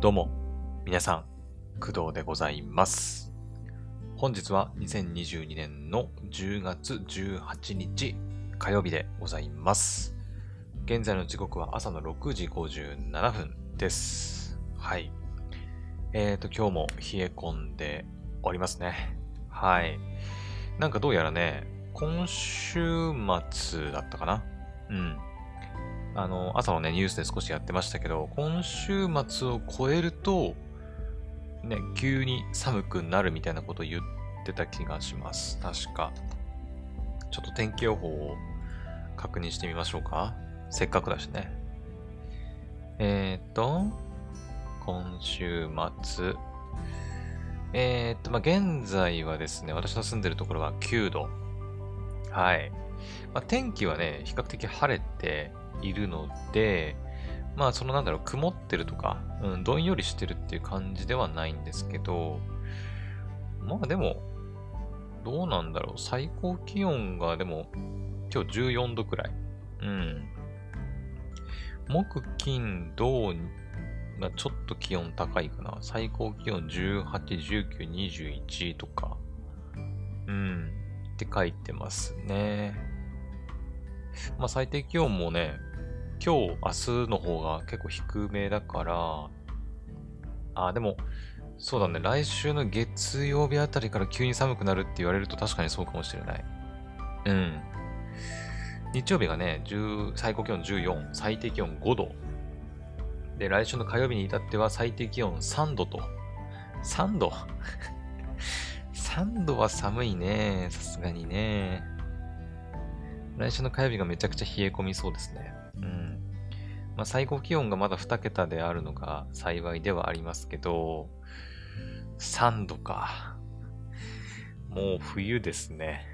どうも、皆さん、工藤でございます。本日は2022年の10月18日火曜日でございます。現在の時刻は朝の6時57分です。はい。えーと、今日も冷え込んでおりますね。はい。なんかどうやらね、今週末だったかな？うん。あの、朝のね、ニュースで少しやってましたけど、今週末を超えると、ね、急に寒くなるみたいなことを言ってた気がします。確か。ちょっと天気予報を確認してみましょうか。せっかくだしね。えーっと、今週末。えーっと、まあ、現在はですね、私の住んでるところは9度。はい。まあ、天気はね、比較的晴れているので、まあ、そのなんだろう、曇ってるとか、うん、どんよりしてるっていう感じではないんですけど、まあでも、どうなんだろう、最高気温がでも、今日14度くらい。うん。木、金、土がちょっと気温高いかな。最高気温18、19、21とか。うん。って書いてますね。まあ最低気温もね、今日、明日の方が結構低めだから、あ、でも、そうだね、来週の月曜日あたりから急に寒くなるって言われると確かにそうかもしれない。うん。日曜日がね、最高気温14、最低気温5度。で、来週の火曜日に至っては最低気温3度と。3度 ?3 度は寒いね。さすがにね。来週の火曜日がめちゃくちゃ冷え込みそうですね。うん。まあ、最高気温がまだ2桁であるのが幸いではありますけど、3度か。もう冬ですね。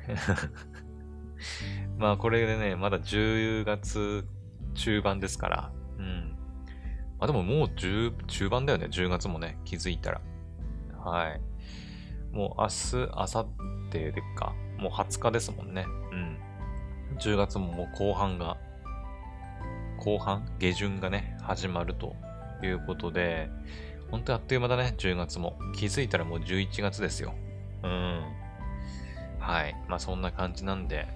まあこれでね、まだ10月中盤ですから。うん。まあでももう10中盤だよね、10月もね、気づいたら。はい。もう明日、明後日でか。もう20日ですもんね。うん。10月ももう後半が、後半？下旬がね、始まるということで、本当にあっという間だね、10月も。気づいたらもう11月ですよ。うん。はい。まあそんな感じなんで、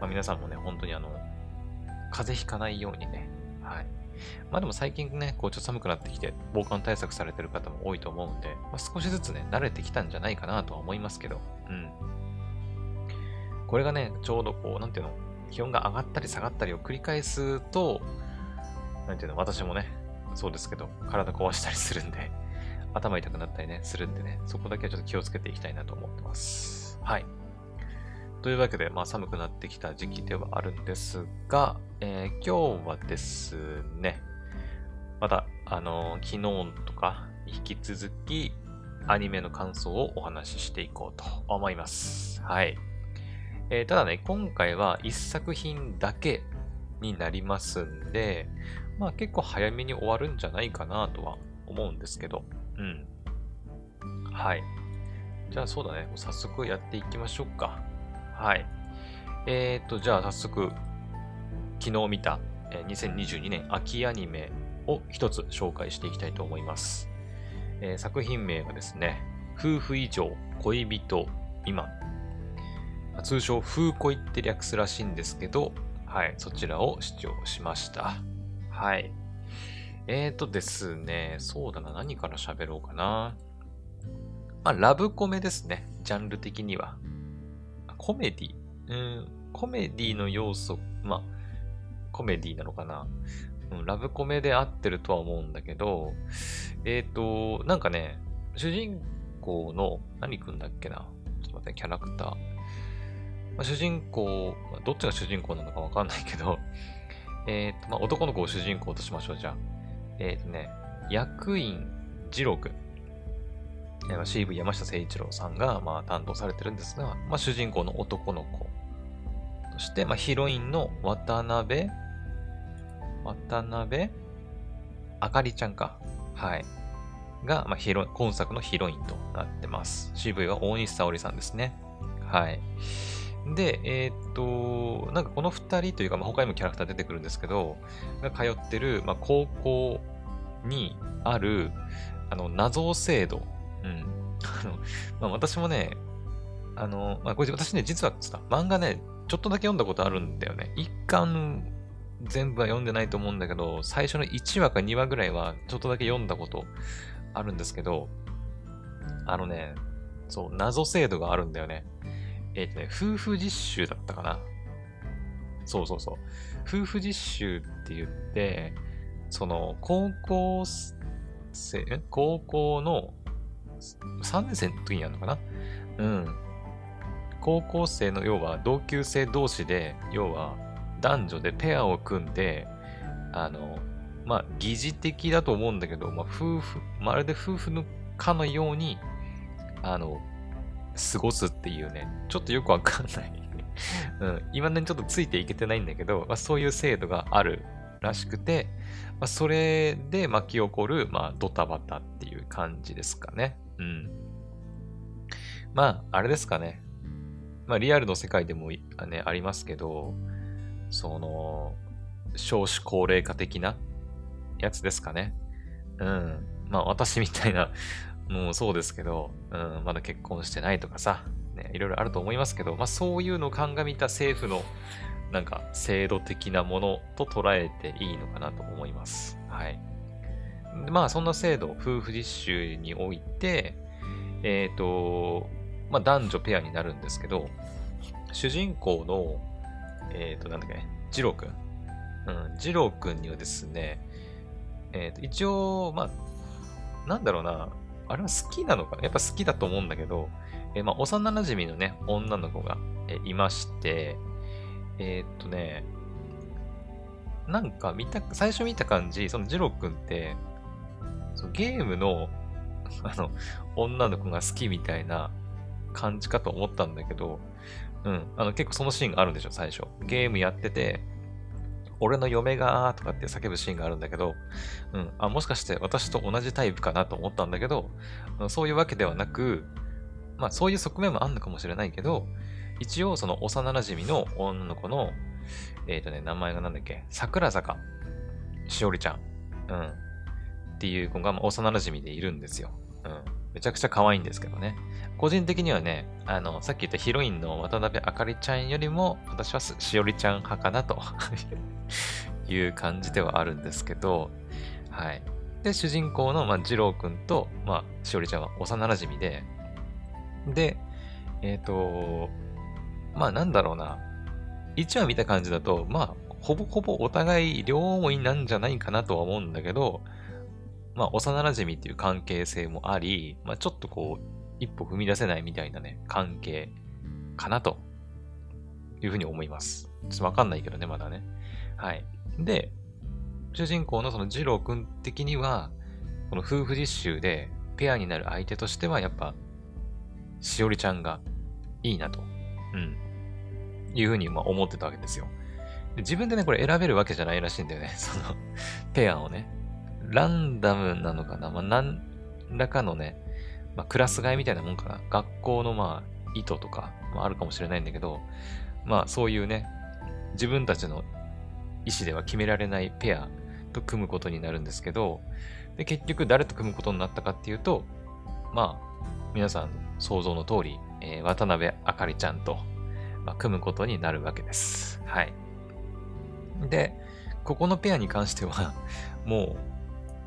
まあ皆さんもね、本当にあの、風邪ひかないようにね、はい。まあでも最近ね、こうちょっと寒くなってきて、防寒対策されてる方も多いと思うんで、まあ、少しずつね、慣れてきたんじゃないかなとは思いますけど、うん。これがね、ちょうどこう、なんていうの、気温が上がったり下がったりを繰り返すと、なんていうの、私もね、そうですけど、体壊したりするんで、頭痛くなったりね、するんでね、そこだけはちょっと気をつけていきたいなと思ってます。はい。というわけで、まあ寒くなってきた時期ではあるんですが、えー今日はですね、また、あのー昨日とか、引き続き、アニメの感想をお話ししていこうと思います。はい。えーただね、今回は一作品だけになりますんで、まあ結構早めに終わるんじゃないかなとは思うんですけど、うん。はい。じゃあそうだね、早速やっていきましょうか。はい。えーと、じゃあ早速、昨日見た、え2022年秋アニメを一つ紹介していきたいと思います。えー作品名がですね、夫婦以上恋人未満。通称、風恋って略すらしいんですけど、はい、そちらを視聴しました。はい。えーとですね、そうだな、何から喋ろうかな。まあ、ラブコメですね、ジャンル的には。コメディうん、コメディの要素、まあ、コメディなのかな。うん、ラブコメで合ってるとは思うんだけど、えっ、と、なんかね、主人公の、何くんだっけな。ちょっと待って、キャラクター。まあ、主人公、どっちが主人公なのかわかんないけど、えっ、と、まあ、男の子を主人公としましょう、じゃあ。えっ、とね、役員二郎くん。えー CV 山下誠一郎さんが、まあ、担当されてるんですが、まあ、主人公の男の子として、まあ、ヒロインの渡辺渡辺あかりちゃんか。はい。が、まあ、ヒロ今作のヒロインとなってます。CV は大西沙織さんですね。はい。で、えーっと、なんかこの二人というか、まあ、他にもキャラクター出てくるんですけど、が通ってる、まあ、高校にある、あの、謎制度。うん。あの、まあ、私もね、あの、まあ、これ私ね、実はさ、漫画ね、ちょっとだけ読んだことあるんだよね。一巻全部は読んでないと思うんだけど、最初の1話か2話ぐらいはちょっとだけ読んだことあるんですけど、あのね、そう、謎制度があるんだよね。えっ、ー、とね、夫婦実習だったかな。そうそうそう。夫婦実習って言って、その、高校生、高校の3年生の時にやるのかな？うん。高校生の要は同級生同士で、要は男女でペアを組んで、あの、まあ、疑似的だと思うんだけど、まあ、夫婦、まるで夫婦のかのように、あの、過ごすっていうね、ちょっとよくわかんない うん、今ね、ちょっとついていけてないんだけど、まあ、そういう制度があるらしくて、まあ、それで巻き起こる、まあ、ドタバタっていう感じですかね。うん。まあ、あれですかね。まあ、リアルの世界でも、ね、ありますけど、その、少子高齢化的なやつですかね。うん。まあ、私みたいな、もうそうですけど、うん、まだ結婚してないとかさ、ね、いろいろあると思いますけど、まあ、そういうのを鑑みた政府のなんか制度的なものと捉えていいのかなと思います。はい。まあそんな制度、夫婦実習において、えっ、ー、と、まあ男女ペアになるんですけど、主人公の、えっ、ー、と、なんだっけ、ジローくん。うん、ジローくんにはですね、えっ、ー、と、一応、まあ、なんだろうな、あれは好きなのかな？やっぱ好きだと思うんだけど、えー、まあ、幼馴染のね、女の子が、え、いまして、えー、っとね、なんか見た、最初見た感じ、そのジロー君って、そのゲームの、あの、女の子が好きみたいな感じかと思ったんだけど、うん、あの結構そのシーンがあるんでしょ、最初。ゲームやってて、俺の嫁がとかって叫ぶシーンがあるんだけど、うん、あ、もしかして私と同じタイプかなと思ったんだけど、そういうわけではなく、まあそういう側面もあるのかもしれないけど、一応その幼馴染の女の子の、えっ、ー、とね、名前がなんだっけ、桜坂しおりちゃん。うん。っていう子が、まあ、幼馴染でいるんですよ。うん。めちゃくちゃ可愛いんですけどね。個人的にはね、あの、さっき言ったヒロインの渡辺あかりちゃんよりも、私はしおりちゃん派かなと いう感じではあるんですけど、はい。で、主人公の、まあ、二郎くんと、まあ、しおりちゃんは幼馴染で、で、えっ、ー、と、まあなんだろうな。1話見た感じだと、まあ、ほぼほぼお互い両思いなんじゃないかなとは思うんだけど、まあ、幼馴染っていう関係性もあり、まあ、ちょっとこう、一歩踏み出せないみたいなね、関係かなというふうに思います。ちょっとわかんないけどね、まだね。はい。で、主人公のその二郎くん的には、この夫婦実習でペアになる相手としては、やっぱ、しおりちゃんがいいなと。うん。いうふうにまあ思ってたわけですよ。で自分でね、これ選べるわけじゃないらしいんだよね。その、ペアをね。ランダムなのかな？まあ、何らかのね、まあ、クラス替えみたいなもんかな？学校のまあ、意図とか、まあ、あるかもしれないんだけど、まあ、そういうね、自分たちの意思では決められないペアと組むことになるんですけど、で、結局誰と組むことになったかっていうと、まあ、皆さん想像の通り、えー、渡辺あかりちゃんと、まあ、組むことになるわけです。はい。で、ここのペアに関しては、もう、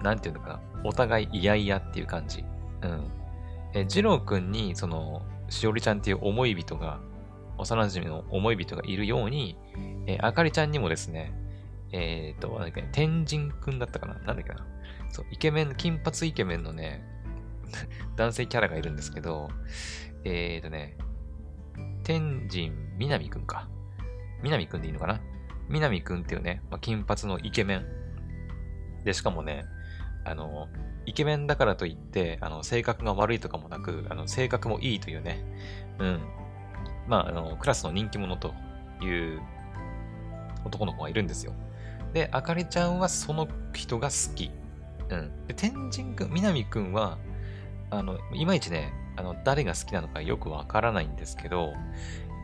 なんていうのかな、お互い嫌々っていう感じ。うん。え、二郎くんに、その、しおりちゃんっていう思い人が、幼馴染の思い人がいるように、えあかりちゃんにもですね、えっ、と、なんだっけ、天神くんだったかな？なんだっけな？そう、イケメン、金髪イケメンのね、男性キャラがいるんですけど、えっ、とね、天神みなみくんか。みなみくんでいいのかな？みなみくんっていうね、まあ、金髪のイケメン。で、しかもね、あの、イケメンだからといって、あの、性格が悪いとかもなく、あの、性格もいいというね、うん。まあ、あの、クラスの人気者という男の子がいるんですよ。で、あかりちゃんはその人が好き。うん。で、天神くん、みなみくんは、あの、いまいちね、あの、誰が好きなのかよくわからないんですけど、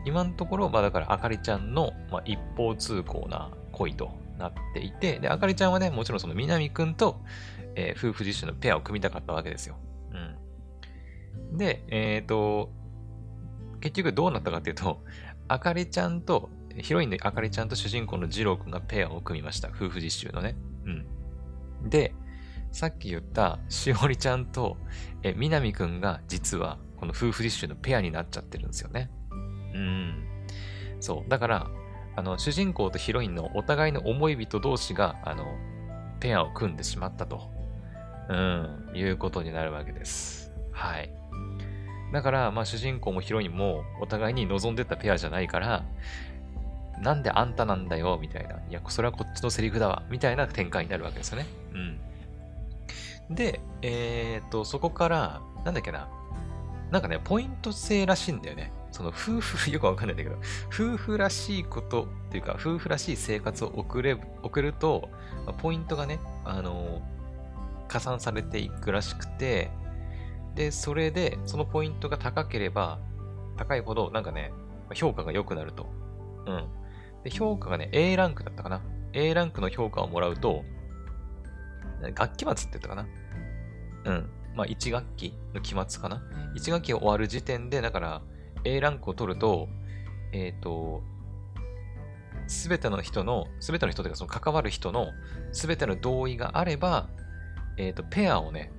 今のところ、まあだから、あかりちゃんの、まあ、一方通行な恋となっていて、で、あかりちゃんはね、もちろんその南くんと、えー、夫婦自身のペアを組みたかったわけですよ。うん。で、えっ、ー、と、結局どうなったかっていうと、あかりちゃんと、ヒロインのあかりちゃんと主人公の二郎くんがペアを組みました。夫婦実習のね。うん。で、さっき言ったしおりちゃんと、え、みなみくんが実はこの夫婦実習のペアになっちゃってるんですよね。うん。そう。だから、あの、主人公とヒロインのお互いの思い人同士が、あの、ペアを組んでしまったと、うん、いうことになるわけです。はい。だから、まあ、主人公もヒロインもお互いに望んでたペアじゃないから、なんであんたなんだよ、みたいな。いや、それはこっちのセリフだわ、みたいな展開になるわけですよね。うん。で、えー、っと、そこから、なんだっけな。なんかね、ポイント制らしいんだよね。その夫婦、よくわかんないんだけど、夫婦らしいことっていうか、夫婦らしい生活を送れ、送ると、ポイントがね、あの加算されていくらしくて、で、それで、そのポイントが高ければ、高いほど、なんかね、評価が良くなると。うん。で、評価がね、A ランクだったかな。A ランクの評価をもらうと、楽器末って言ったかな。うん。まあ、1学期の期末かな。1学期終わる時点で、だから、A ランクを取ると、えっ、ー、と、すべての人の、すべての人というか、その関わる人のすべての同意があれば、えっ、ー、と、ペアをね、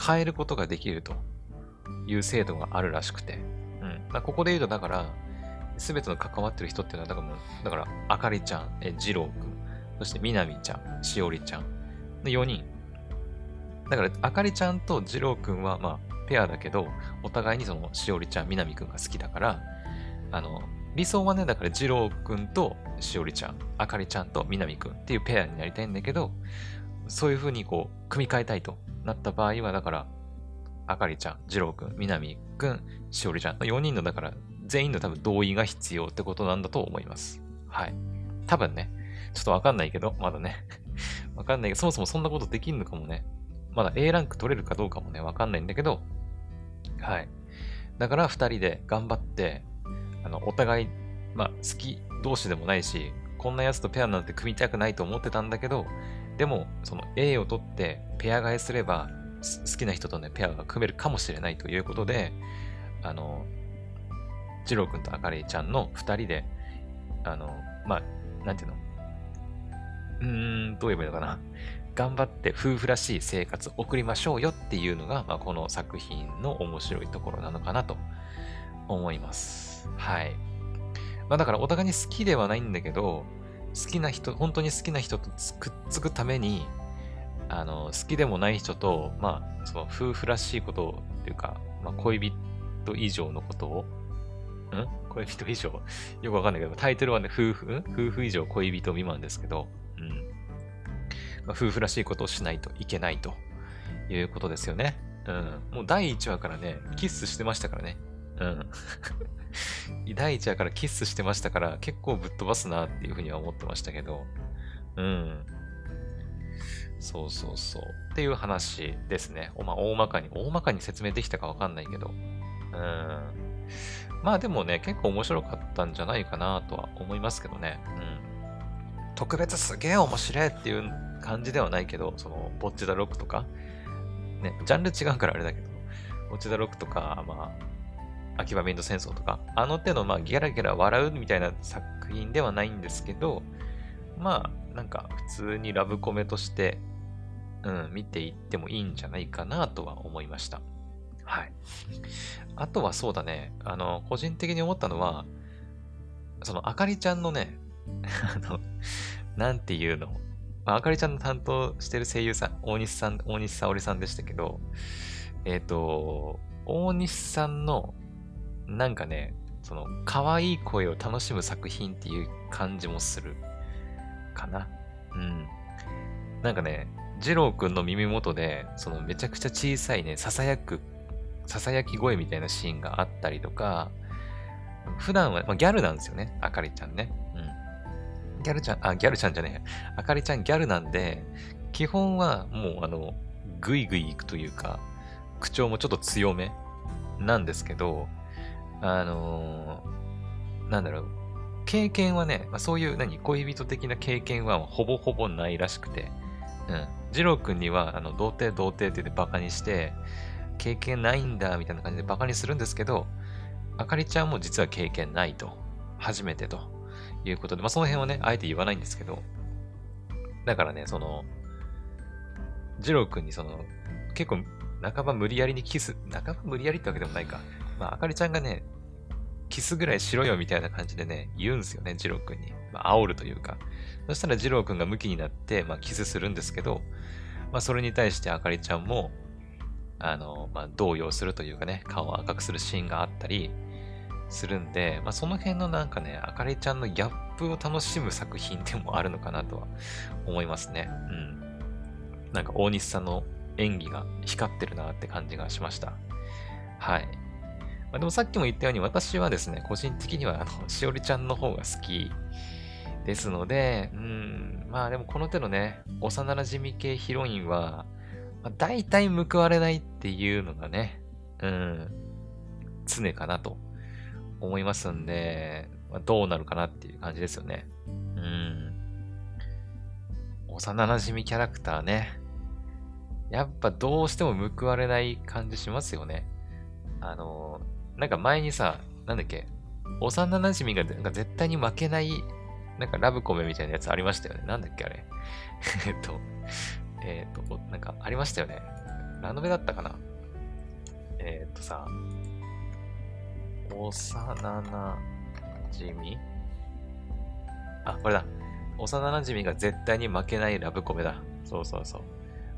変えることができるという制度があるらしくて。うん。まあ、ここで言うと、だから、すべての関わってる人っていうのは、だからもう、だから、あかりちゃん、え、じろうくん、そしてみなみちゃん、しおりちゃんの4人。だから、あかりちゃんとじろうくんは、まあ、ペアだけど、お互いにその、しおりちゃん、みなみくんが好きだから、あの、理想はね、だから、じろうくんとしおりちゃん、あかりちゃんとみなみくんっていうペアになりたいんだけど、そういう風にこう、組み替えたいとなった場合は、だから、あかりちゃん、じろうくん、みなみくん、しおりちゃんの4人の、だから、全員の多分同意が必要ってことなんだと思います。はい。多分ね。ちょっとわかんないけど、まだね。わかんないけど、そもそもそんなことできんのかもね。まだ A ランク取れるかどうかもね、わかんないんだけど、はい。だから二人で頑張って、あの、お互い、まあ、好き同士でもないし、こんなやつとペアなんて組みたくないと思ってたんだけど、でも、その A を取ってペア替えすれば、好きな人とね、ペアが組めるかもしれないということで、あの、ジロー君とあかりちゃんの二人で、あの、まあ、なんていうの？うーん、どう言えばいいのかな？頑張って夫婦らしい生活を送りましょうよっていうのが、まあ、この作品の面白いところなのかなと思います。はい。まあだからお互いに好きではないんだけど、好きな人、本当に好きな人とくっつくために、あの、好きでもない人と、まあ、その夫婦らしいことっていうか、まあ、恋人以上のことを、ん？恋人以上？よくわかんないけど、タイトルはね、夫婦、夫婦以上恋人未満ですけど、うん。まあ、夫婦らしいことをしないといけないということですよね。うん。もう第1話からね、キスしてましたからね。うん。第1話からキスしてましたから、結構ぶっ飛ばすなっていうふうには思ってましたけど、うん。そうそうそう。っていう話ですね。まあ、大まかに、大まかに説明できたかわかんないけど。うん。まあでもね、結構面白かったんじゃないかなとは思いますけどね。うん。特別すげえ面白いっていう感じではないけど、その、ボッチダロックとか、ね、ジャンル違うからあれだけど、ボッチダロックとか、まあ、秋葉メイド戦争とか、あの手の、まあ、ギャラギャラ笑うみたいな作品ではないんですけど、まあ、なんか、普通にラブコメとして、うん、見ていってもいいんじゃないかなとは思いました。はい。あとはそうだね、あの、個人的に思ったのは、その、あかりちゃんのね、あの、なんていうの、まあ、あかりちゃんの担当してる声優さん、大西さん、大西沙織さんでしたけど、えっ、ー、と、大西さんの、なんかね、その、可愛い声を楽しむ作品っていう感じもする。かな。うん。なんかね、ジローくんの耳元で、そのめちゃくちゃ小さいね、囁く、囁き声みたいなシーンがあったりとか、普段は、まあ、ギャルなんですよね、あかりちゃんね。うんギャルちゃん、あ、ギャルちゃんじゃねえ。あかりちゃんギャルなんで、基本はもうあの、ぐいぐい行くというか、口調もちょっと強めなんですけど、あのー、なんだろう、経験はね、まあ、そういう何、恋人的な経験はほぼほぼないらしくて、うん。二郎くんには、あの、童貞童貞って言ってバカにして、経験ないんだ、みたいな感じでバカにするんですけど、あかりちゃんも実は経験ないと。初めてということで、まあ、その辺はね、あえて言わないんですけど、だからね、その、二郎くんにその、結構、半ば無理やりにキス、半ば無理やりってわけでもないか。まあ、あかりちゃんがね、キスぐらいしろよみたいな感じでね、言うんですよね、二郎くんに。まあ、煽るというか。そしたら二郎くんがムキになって、まあ、キスするんですけど、まあ、それに対してあかりちゃんも、あの、まあ、動揺するというかね、顔を赤くするシーンがあったりするんで、まあ、その辺のなんかね、あかりちゃんのギャップを楽しむ作品でもあるのかなとは思いますね。うん。なんか大西さんの演技が光ってるなって感じがしました。はい。まあ、でもさっきも言ったように私はですね、個人的にはあの、しおりちゃんの方が好きですので、うん、まあでもこの手のね、幼馴染系ヒロインは、まあ、大体報われないっていうのがね、うん、常かなと思いますんで、まあ、どうなるかなっていう感じですよね。うん。幼馴染キャラクターね。やっぱどうしても報われない感じしますよね。あの、なんか前にさ、なんだっけ、幼馴染がが絶対に負けない、なんかラブコメみたいなやつありましたよね。なんだっけあれ。えっと、えっ、と、なんかありましたよね。ラノベだったかなえっ、とさ、幼馴染？あ、これだ。幼馴染が絶対に負けないラブコメだ。そうそうそう。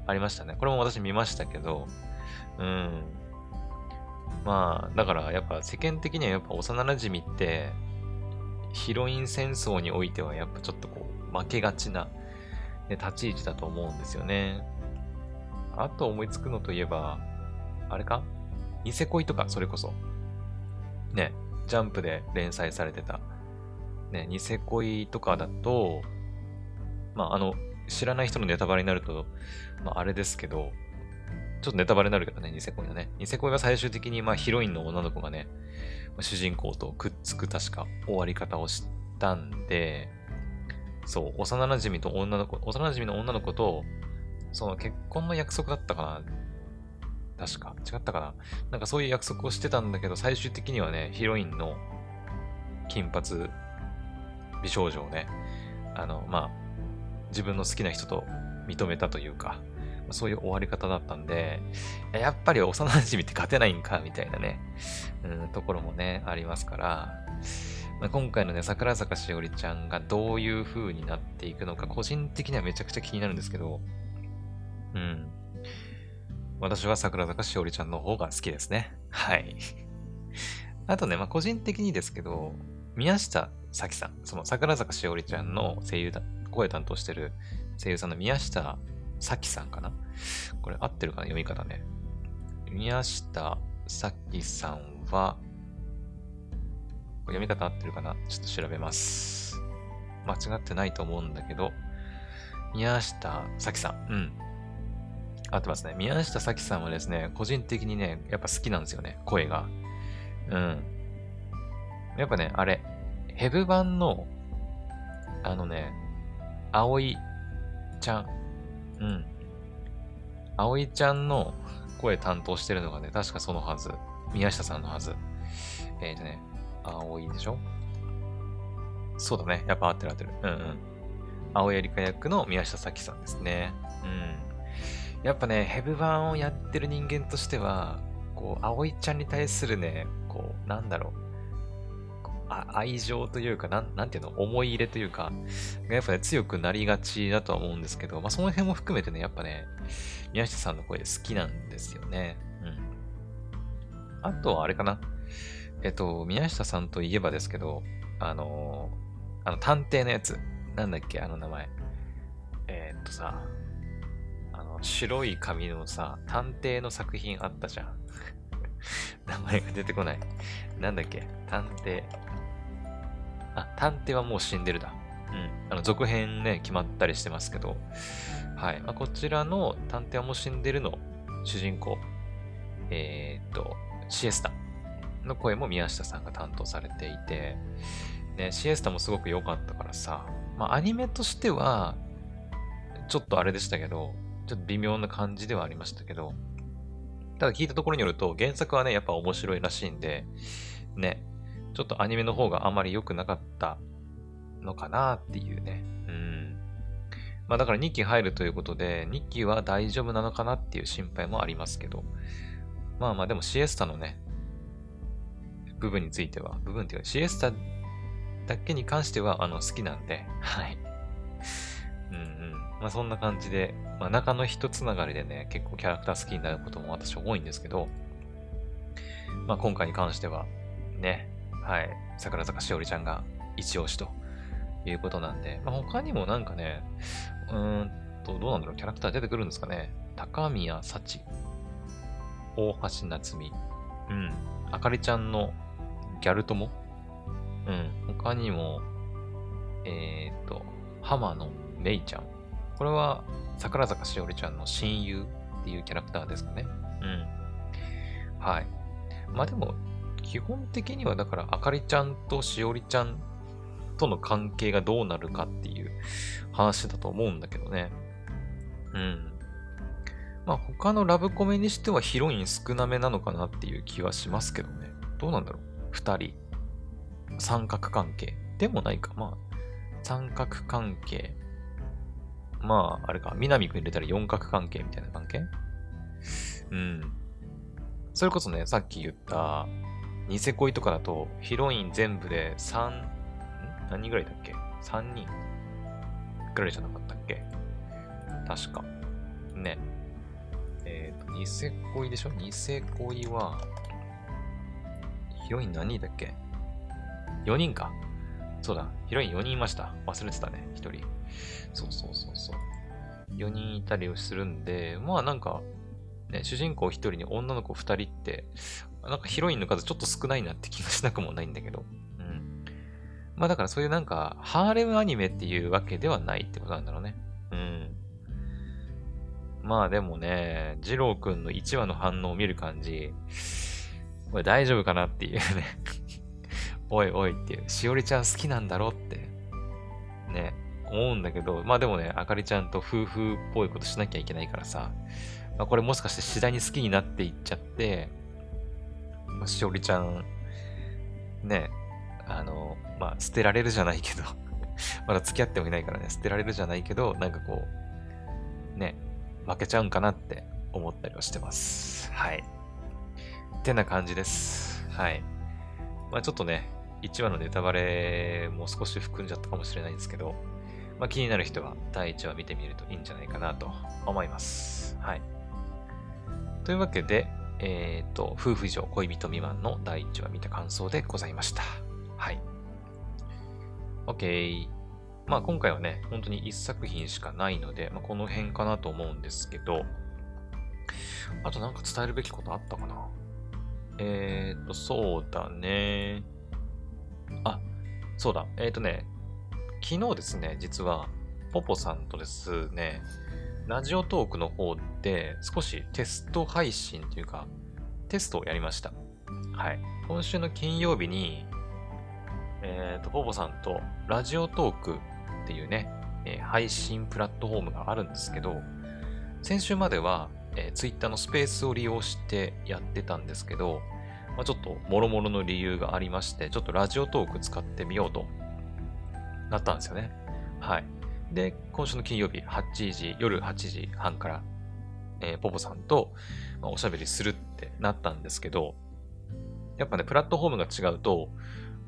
ありましたね。これも私見ましたけど、うん。まあ、だからやっぱ世間的にはやっぱ幼馴染って、ヒロイン戦争においてはやっぱちょっとこう、負けがちな、ね、立ち位置だと思うんですよね。あと思いつくのといえば、あれか？ニセ恋とか、それこそ。ね、ジャンプで連載されてた、ね、ニセ恋とかだと、まあ、あの、知らない人のネタバレになると、まあ、あれですけど、ちょっとネタバレになるけどね、ニセ恋だね。ニセ恋は最終的に、まあ、ヒロインの女の子がね、主人公とくっつく確か終わり方をしたんで、そう、幼馴染と女の子、幼馴染の女の子と、その結婚の約束だったかな確か。違ったかななんかそういう約束をしてたんだけど、最終的にはね、ヒロインの金髪美少女をね、あの、まあ、自分の好きな人と認めたというか、そういう終わり方だったんで、やっぱり幼馴染って勝てないんか、みたいなね、うん、ところもね、ありますから、まあ、今回のね、桜坂しおりちゃんがどういう風になっていくのか、個人的にはめちゃくちゃ気になるんですけど、うん。私は桜坂しおりちゃんの方が好きですね。はい。あとね、まあ、個人的にですけど、宮下咲さん、その桜坂しおりちゃんの声優だ、声担当してる声優さんの宮下咲さんかな？これ合ってるかな？読み方ね。宮下咲さんは、読み方合ってるかな？ちょっと調べます。間違ってないと思うんだけど、宮下咲さん。うん。合ってますね。宮下咲さんはですね、個人的にね、やっぱ好きなんですよね、声が。うん。やっぱね、あれ、ヘブ版の、あのね、葵ちゃん。うん。葵ちゃんの声担当してるのがね、確かそのはず。宮下さんのはず。えっ、ー、とね、葵でしょ？そうだね。やっぱ合ってる合ってる。うんうん。青柳香役の宮下咲さんですね。うん。やっぱね、ヘブ版をやってる人間としては、こう、葵ちゃんに対するね、こう、なんだろう。あ愛情というか、なん、なんていうの思い入れというか、やっぱね、強くなりがちだとは思うんですけど、まあ、その辺も含めてね、やっぱね、宮下さんの声好きなんですよね。うん。あとはあれかな。えっと、宮下さんといえばですけど、あのー、あの、探偵のやつ。なんだっけ、あの名前。えー、っとさ、あの白い紙のさ、探偵の作品あったじゃん。名前が出てこない。なんだっけ探偵。あ、探偵はもう死んでるだ。うん。あの、続編ね、決まったりしてますけど。はい。まあ、こちらの探偵はもう死んでるの主人公。えー、っと、シエスタの声も宮下さんが担当されていて、ね、シエスタもすごく良かったからさ、まあアニメとしては、ちょっとあれでしたけど、ちょっと微妙な感じではありましたけど、ただ聞いたところによると、原作はね、やっぱ面白いらしいんで、ね、ちょっとアニメの方があまり良くなかったのかなっていうね。うん。まあだから2期入るということで、2期は大丈夫なのかなっていう心配もありますけど、まあまあでもシエスタのね、部分については、部分っていうかシエスタだけに関してはあの好きなんで、はい。うんうん。まあそんな感じで、まあ中の一つながりでね、結構キャラクター好きになることも私多いんですけど、まあ今回に関しては、ね、はい、桜坂しおりちゃんが一押しということなんで、まあ他にもなんかね、うーんと、どうなんだろう、キャラクター出てくるんですかね。高宮幸、大橋夏美、うん、あかりちゃんのギャル友うん、他にも、えっ、と、浜野めいちゃん。これは桜坂しおりちゃんの親友っていうキャラクターですかね。うん。はい。まあでも、基本的にはだから、あかりちゃんとしおりちゃんとの関係がどうなるかっていう話だと思うんだけどね。うん。まあ他のラブコメにしてはヒロイン少なめなのかなっていう気はしますけどね。どうなんだろう？二人。三角関係。でもないか。まあ、三角関係。まあ、あれか。南くん入れたら四角関係みたいな関係？うん。それこそね、さっき言った、ニセ恋とかだと、ヒロイン全部で3、何人ぐらいだっけ ?3 人ぐらいじゃなかったっけ？確か。ね。えっ、ー、と、ニセ恋でしょ？ニセ恋は、ヒロイン何人だっけ ?4 人か。そうだ。ヒロイン4人いました。忘れてたね。1人。そうそうそうそう。4人いたりをするんで、まあなんか、ね、主人公1人に女の子2人って、なんかヒロインの数ちょっと少ないなって気がしなくもないんだけど。うん。まあだからそういうなんか、ハーレムアニメっていうわけではないってことなんだろうね。うん。まあでもね、ジローくんの1話の反応を見る感じ、これ大丈夫かなっていうね おいおいっていう、しおりちゃん好きなんだろうって、ね、思うんだけど、まあでもね、あかりちゃんと夫婦っぽいことしなきゃいけないからさ、まあ、これもしかして次第に好きになっていっちゃって、まあ、しおりちゃん、ね、あの、まあ捨てられるじゃないけど まだ付き合ってもいないからね、捨てられるじゃないけど、なんかこう、ね、負けちゃうんかなって思ったりはしてます。はい。ってな感じです。はい。まあちょっとね、1話のネタバレも少し含んじゃったかもしれないんですけど、まあ気になる人は第1話見てみるといいんじゃないかなと思います。はい。というわけで、えっ、ー、と、夫婦以上恋人未満の第1話見た感想でございました。はい。OK。まあ今回はね、本当に1作品しかないので、まあ、この辺かなと思うんですけど、あとなんか伝えるべきことあったかな？えっ、ー、と、そうだね。あ、そうだ。えっ、ー、とね、昨日ですね、実は、ポポさんとですね、ラジオトークの方で少しテスト配信というか、テストをやりました。はい。今週の金曜日に、えっ、ー、と、ポポさんとラジオトークっていうね、えー、配信プラットフォームがあるんですけど、先週まではえー、Twitter のスペースを利用してやってたんですけど、まあ、ちょっと諸々の理由がありまして、ちょっとラジオトーク使ってみようとなったんですよね。はい。で、今週の金曜日8時、夜8時半から、えー、ポポさんと、まあ、おしゃべりするってなったんですけど、やっぱね、プラットフォームが違うと、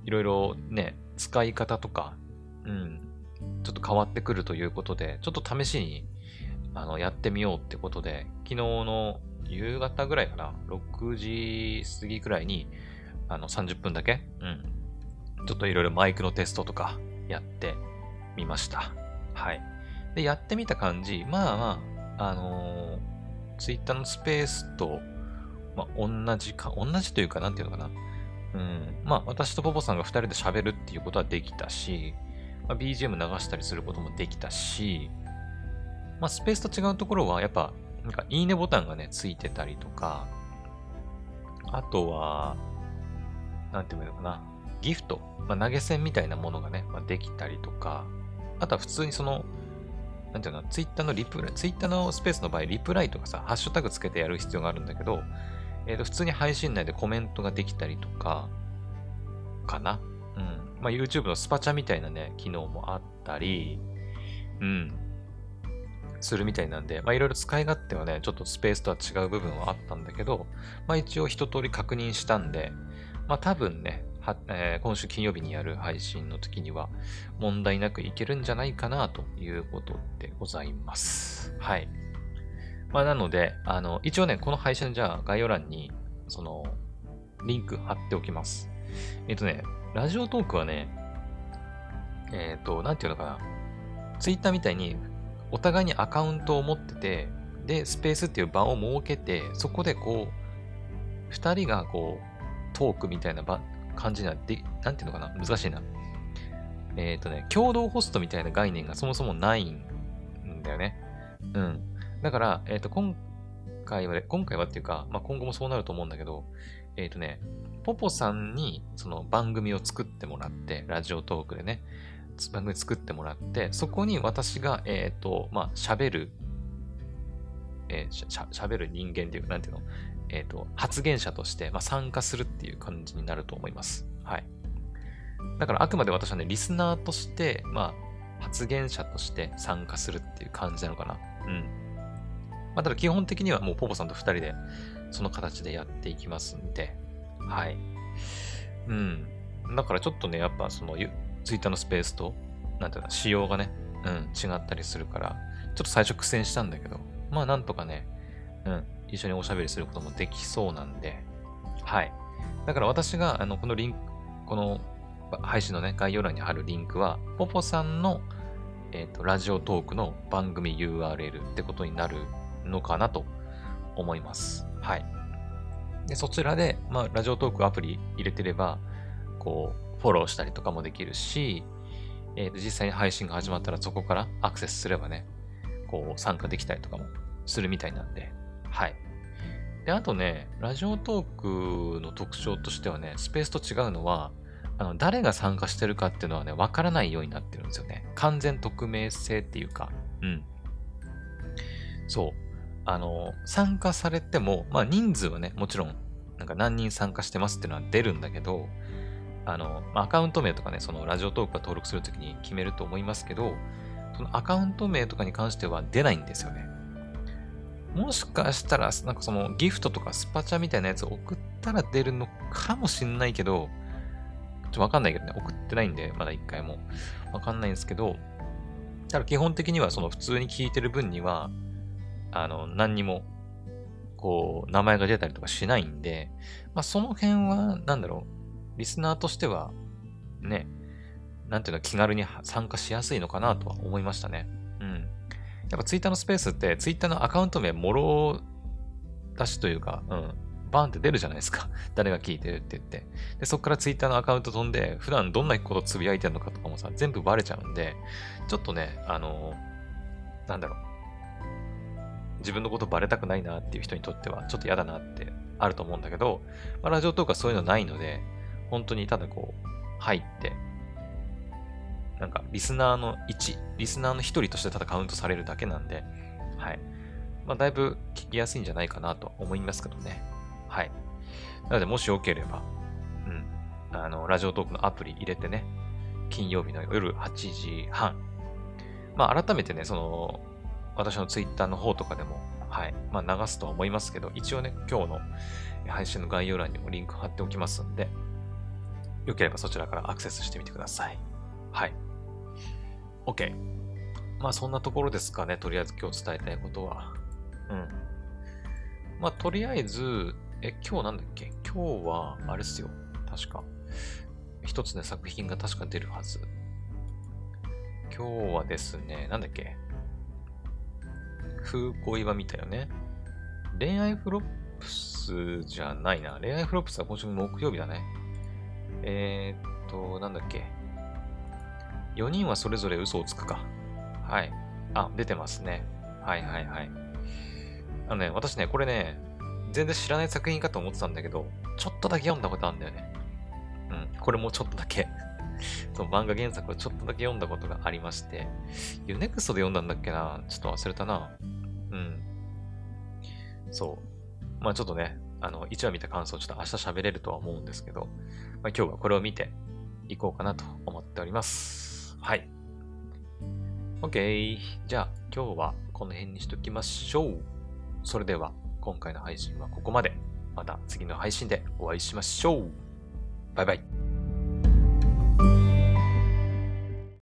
いろいろね、使い方とか、うん、ちょっと変わってくるということで、ちょっと試しにあの、やってみようってことで、昨日の夕方ぐらいかな、6時過ぎくらいに、あの、30分だけ、うん、ちょっといろいろマイクのテストとかやってみました。はい。で、やってみた感じ、まあまあ、あのー、ツイッターのスペースと、まあ、同じか、同じというか、なんていうのかな。うん。まあ、私とポポさんが2人で喋るっていうことはできたし、まあ、BGM 流したりすることもできたし、まあ、スペースと違うところは、やっぱ、なんか、いいねボタンがね、ついてたりとか、あとは、なんていうのかな。ギフト、まあ、投げ銭みたいなものがね、まあ、できたりとか、あとは普通にその、なんていうの、ツイッターのリプライ、ツイッターのスペースの場合、リプライとかさ、ハッシュタグつけてやる必要があるんだけど、えっ、ー、と、普通に配信内でコメントができたりとか、かな。うん。まあ、YouTube のスパチャみたいなね、機能もあったり、うん。するみたいなんで、まあ、いろいろ使い勝手はね、ちょっとスペースとは違う部分はあったんだけど、まあ、一応一通り確認したんで、まあ、多分ね、はえー、今週金曜日にやる配信の時には問題なくいけるんじゃないかなということでございます。はい。まあ、なので、あの、一応ね、この配信じゃあ概要欄に、その、リンク貼っておきます。えっ、とね、ラジオトークはね、えっ、ー、と、なんていうのかな。ツイッターみたいに、お互いにアカウントを持ってて、で、スペースっていう場を設けて、そこでこう、二人がこう、トークみたいな場感じにな、で、なんていうのかな？難しいな。えっ、ー、とね、共同ホストみたいな概念がそもそもないんだよね。うん。だから、えっ、ー、と、今回は、今回はっていうか、まあ、今後もそうなると思うんだけど、えっ、ー、とね、ポポさんにその番組を作ってもらって、ラジオトークでね、番組作ってもらって、そこに私が、えっ、と、まあ、喋る、えー、喋る人間っていうか、なんていうの？えっ、ー、と、発言者として、まあ、参加するっていう感じになると思います。はい。だからあくまで私はね、リスナーとして、まあ、発言者として参加するっていう感じなのかな。うん。まあ、ただ基本的にはもうポポさんと二人で、その形でやっていきますんで、はい。うん。だからちょっとね、やっぱその、ツイッターのスペースと、なんていうの、仕様がね、うん、違ったりするから、ちょっと最初苦戦したんだけど、まあなんとかね、うん、一緒におしゃべりすることもできそうなんで、はい。だから私が、あの、このリンク、この配信のね、概要欄に貼るリンクは、ポポさんの、えっ、ー、と、ラジオトークの番組 URL ってことになるのかなと思います。はい。で、そちらで、まあ、ラジオトークアプリ入れてれば、こう、フォローしたりとかもできるし、えー、実際に配信が始まったらそこからアクセスすればね、こう、参加できたりとかもするみたいなんで、はい。で、あとね、ラジオトークの特徴としてはね、スペースと違うのは、あの、誰が参加してるかっていうのはね、わからないようになってるんですよね。完全匿名性っていうか、うん。そう。あの、参加されても、まあ人数はね、もちろん、なんか何人参加してますっていうのは出るんだけど、あの、アカウント名とかね、そのラジオトークが登録するときに決めると思いますけど、そのアカウント名とかに関しては出ないんですよね。もしかしたら、なんかそのギフトとかスパチャみたいなやつを送ったら出るのかもしんないけど、ちょっとわかんないけどね、送ってないんで、まだ一回も。わかんないんですけど、ただ基本的にはその普通に聞いてる分には、あの、何にも、こう、名前が出たりとかしないんで、まあその辺は、なんだろう、リスナーとしては、ね、なんていうの、気軽に参加しやすいのかなとは思いましたね。やっぱツイッターのスペースってツイッターのアカウント名もろ出しというか、うん、バーンって出るじゃないですか。誰が聞いてるって言って。で、そこからツイッターのアカウント飛んで、普段どんなことつぶやいてるのかとかもさ、全部バレちゃうんで、ちょっとね、あのなんだろう。自分のことバレたくないなっていう人にとっては、ちょっと嫌だなってあると思うんだけど、まあ、ラジオとかそういうのないので、本当にただこう、入って、なんか、リスナーの1、リスナーの1人としてただカウントされるだけなんで、はい。まあ、だいぶ聞きやすいんじゃないかなと思いますけどね。はい。なので、もしよければ、うん、あの、ラジオトークのアプリ入れてね、金曜日の夜8時半。まあ、改めてね、その、私のツイッターの方とかでも、はい、まあ、流すとは思いますけど、一応ね、今日の配信の概要欄にもリンク貼っておきますんで、よければそちらからアクセスしてみてください。はい。OK。まあそんなところですかね。とりあえず今日伝えたいことは。うん。まあとりあえず、え、今日なんだっけ？今日は、あれっすよ。確か。一つね、作品が確か出るはず。今日はですね、なんだっけ？風恋は見たよね。恋愛フロップスじゃないな。恋愛フロップスは今週木曜日だね。えー、っと、なんだっけ？4人はそれぞれ嘘をつくか。はい。あ、出てますね。はいはいはい。あのね、私ね、これね、全然知らない作品かと思ってたんだけど、ちょっとだけ読んだことあるんだよね。うん。これもちょっとだけ そう、漫画原作をちょっとだけ読んだことがありまして、ユネクストで読んだんだっけな？ちょっと忘れたな。うん。そう。まあちょっとね、あの、1話見た感想ちょっと明日喋れるとは思うんですけど、まあ今日はこれを見ていこうかなと思っております。はい。OK。じゃあ今日はこの辺にしときましょう。それでは今回の配信はここまで。また次の配信でお会いしましょう。バイバイ。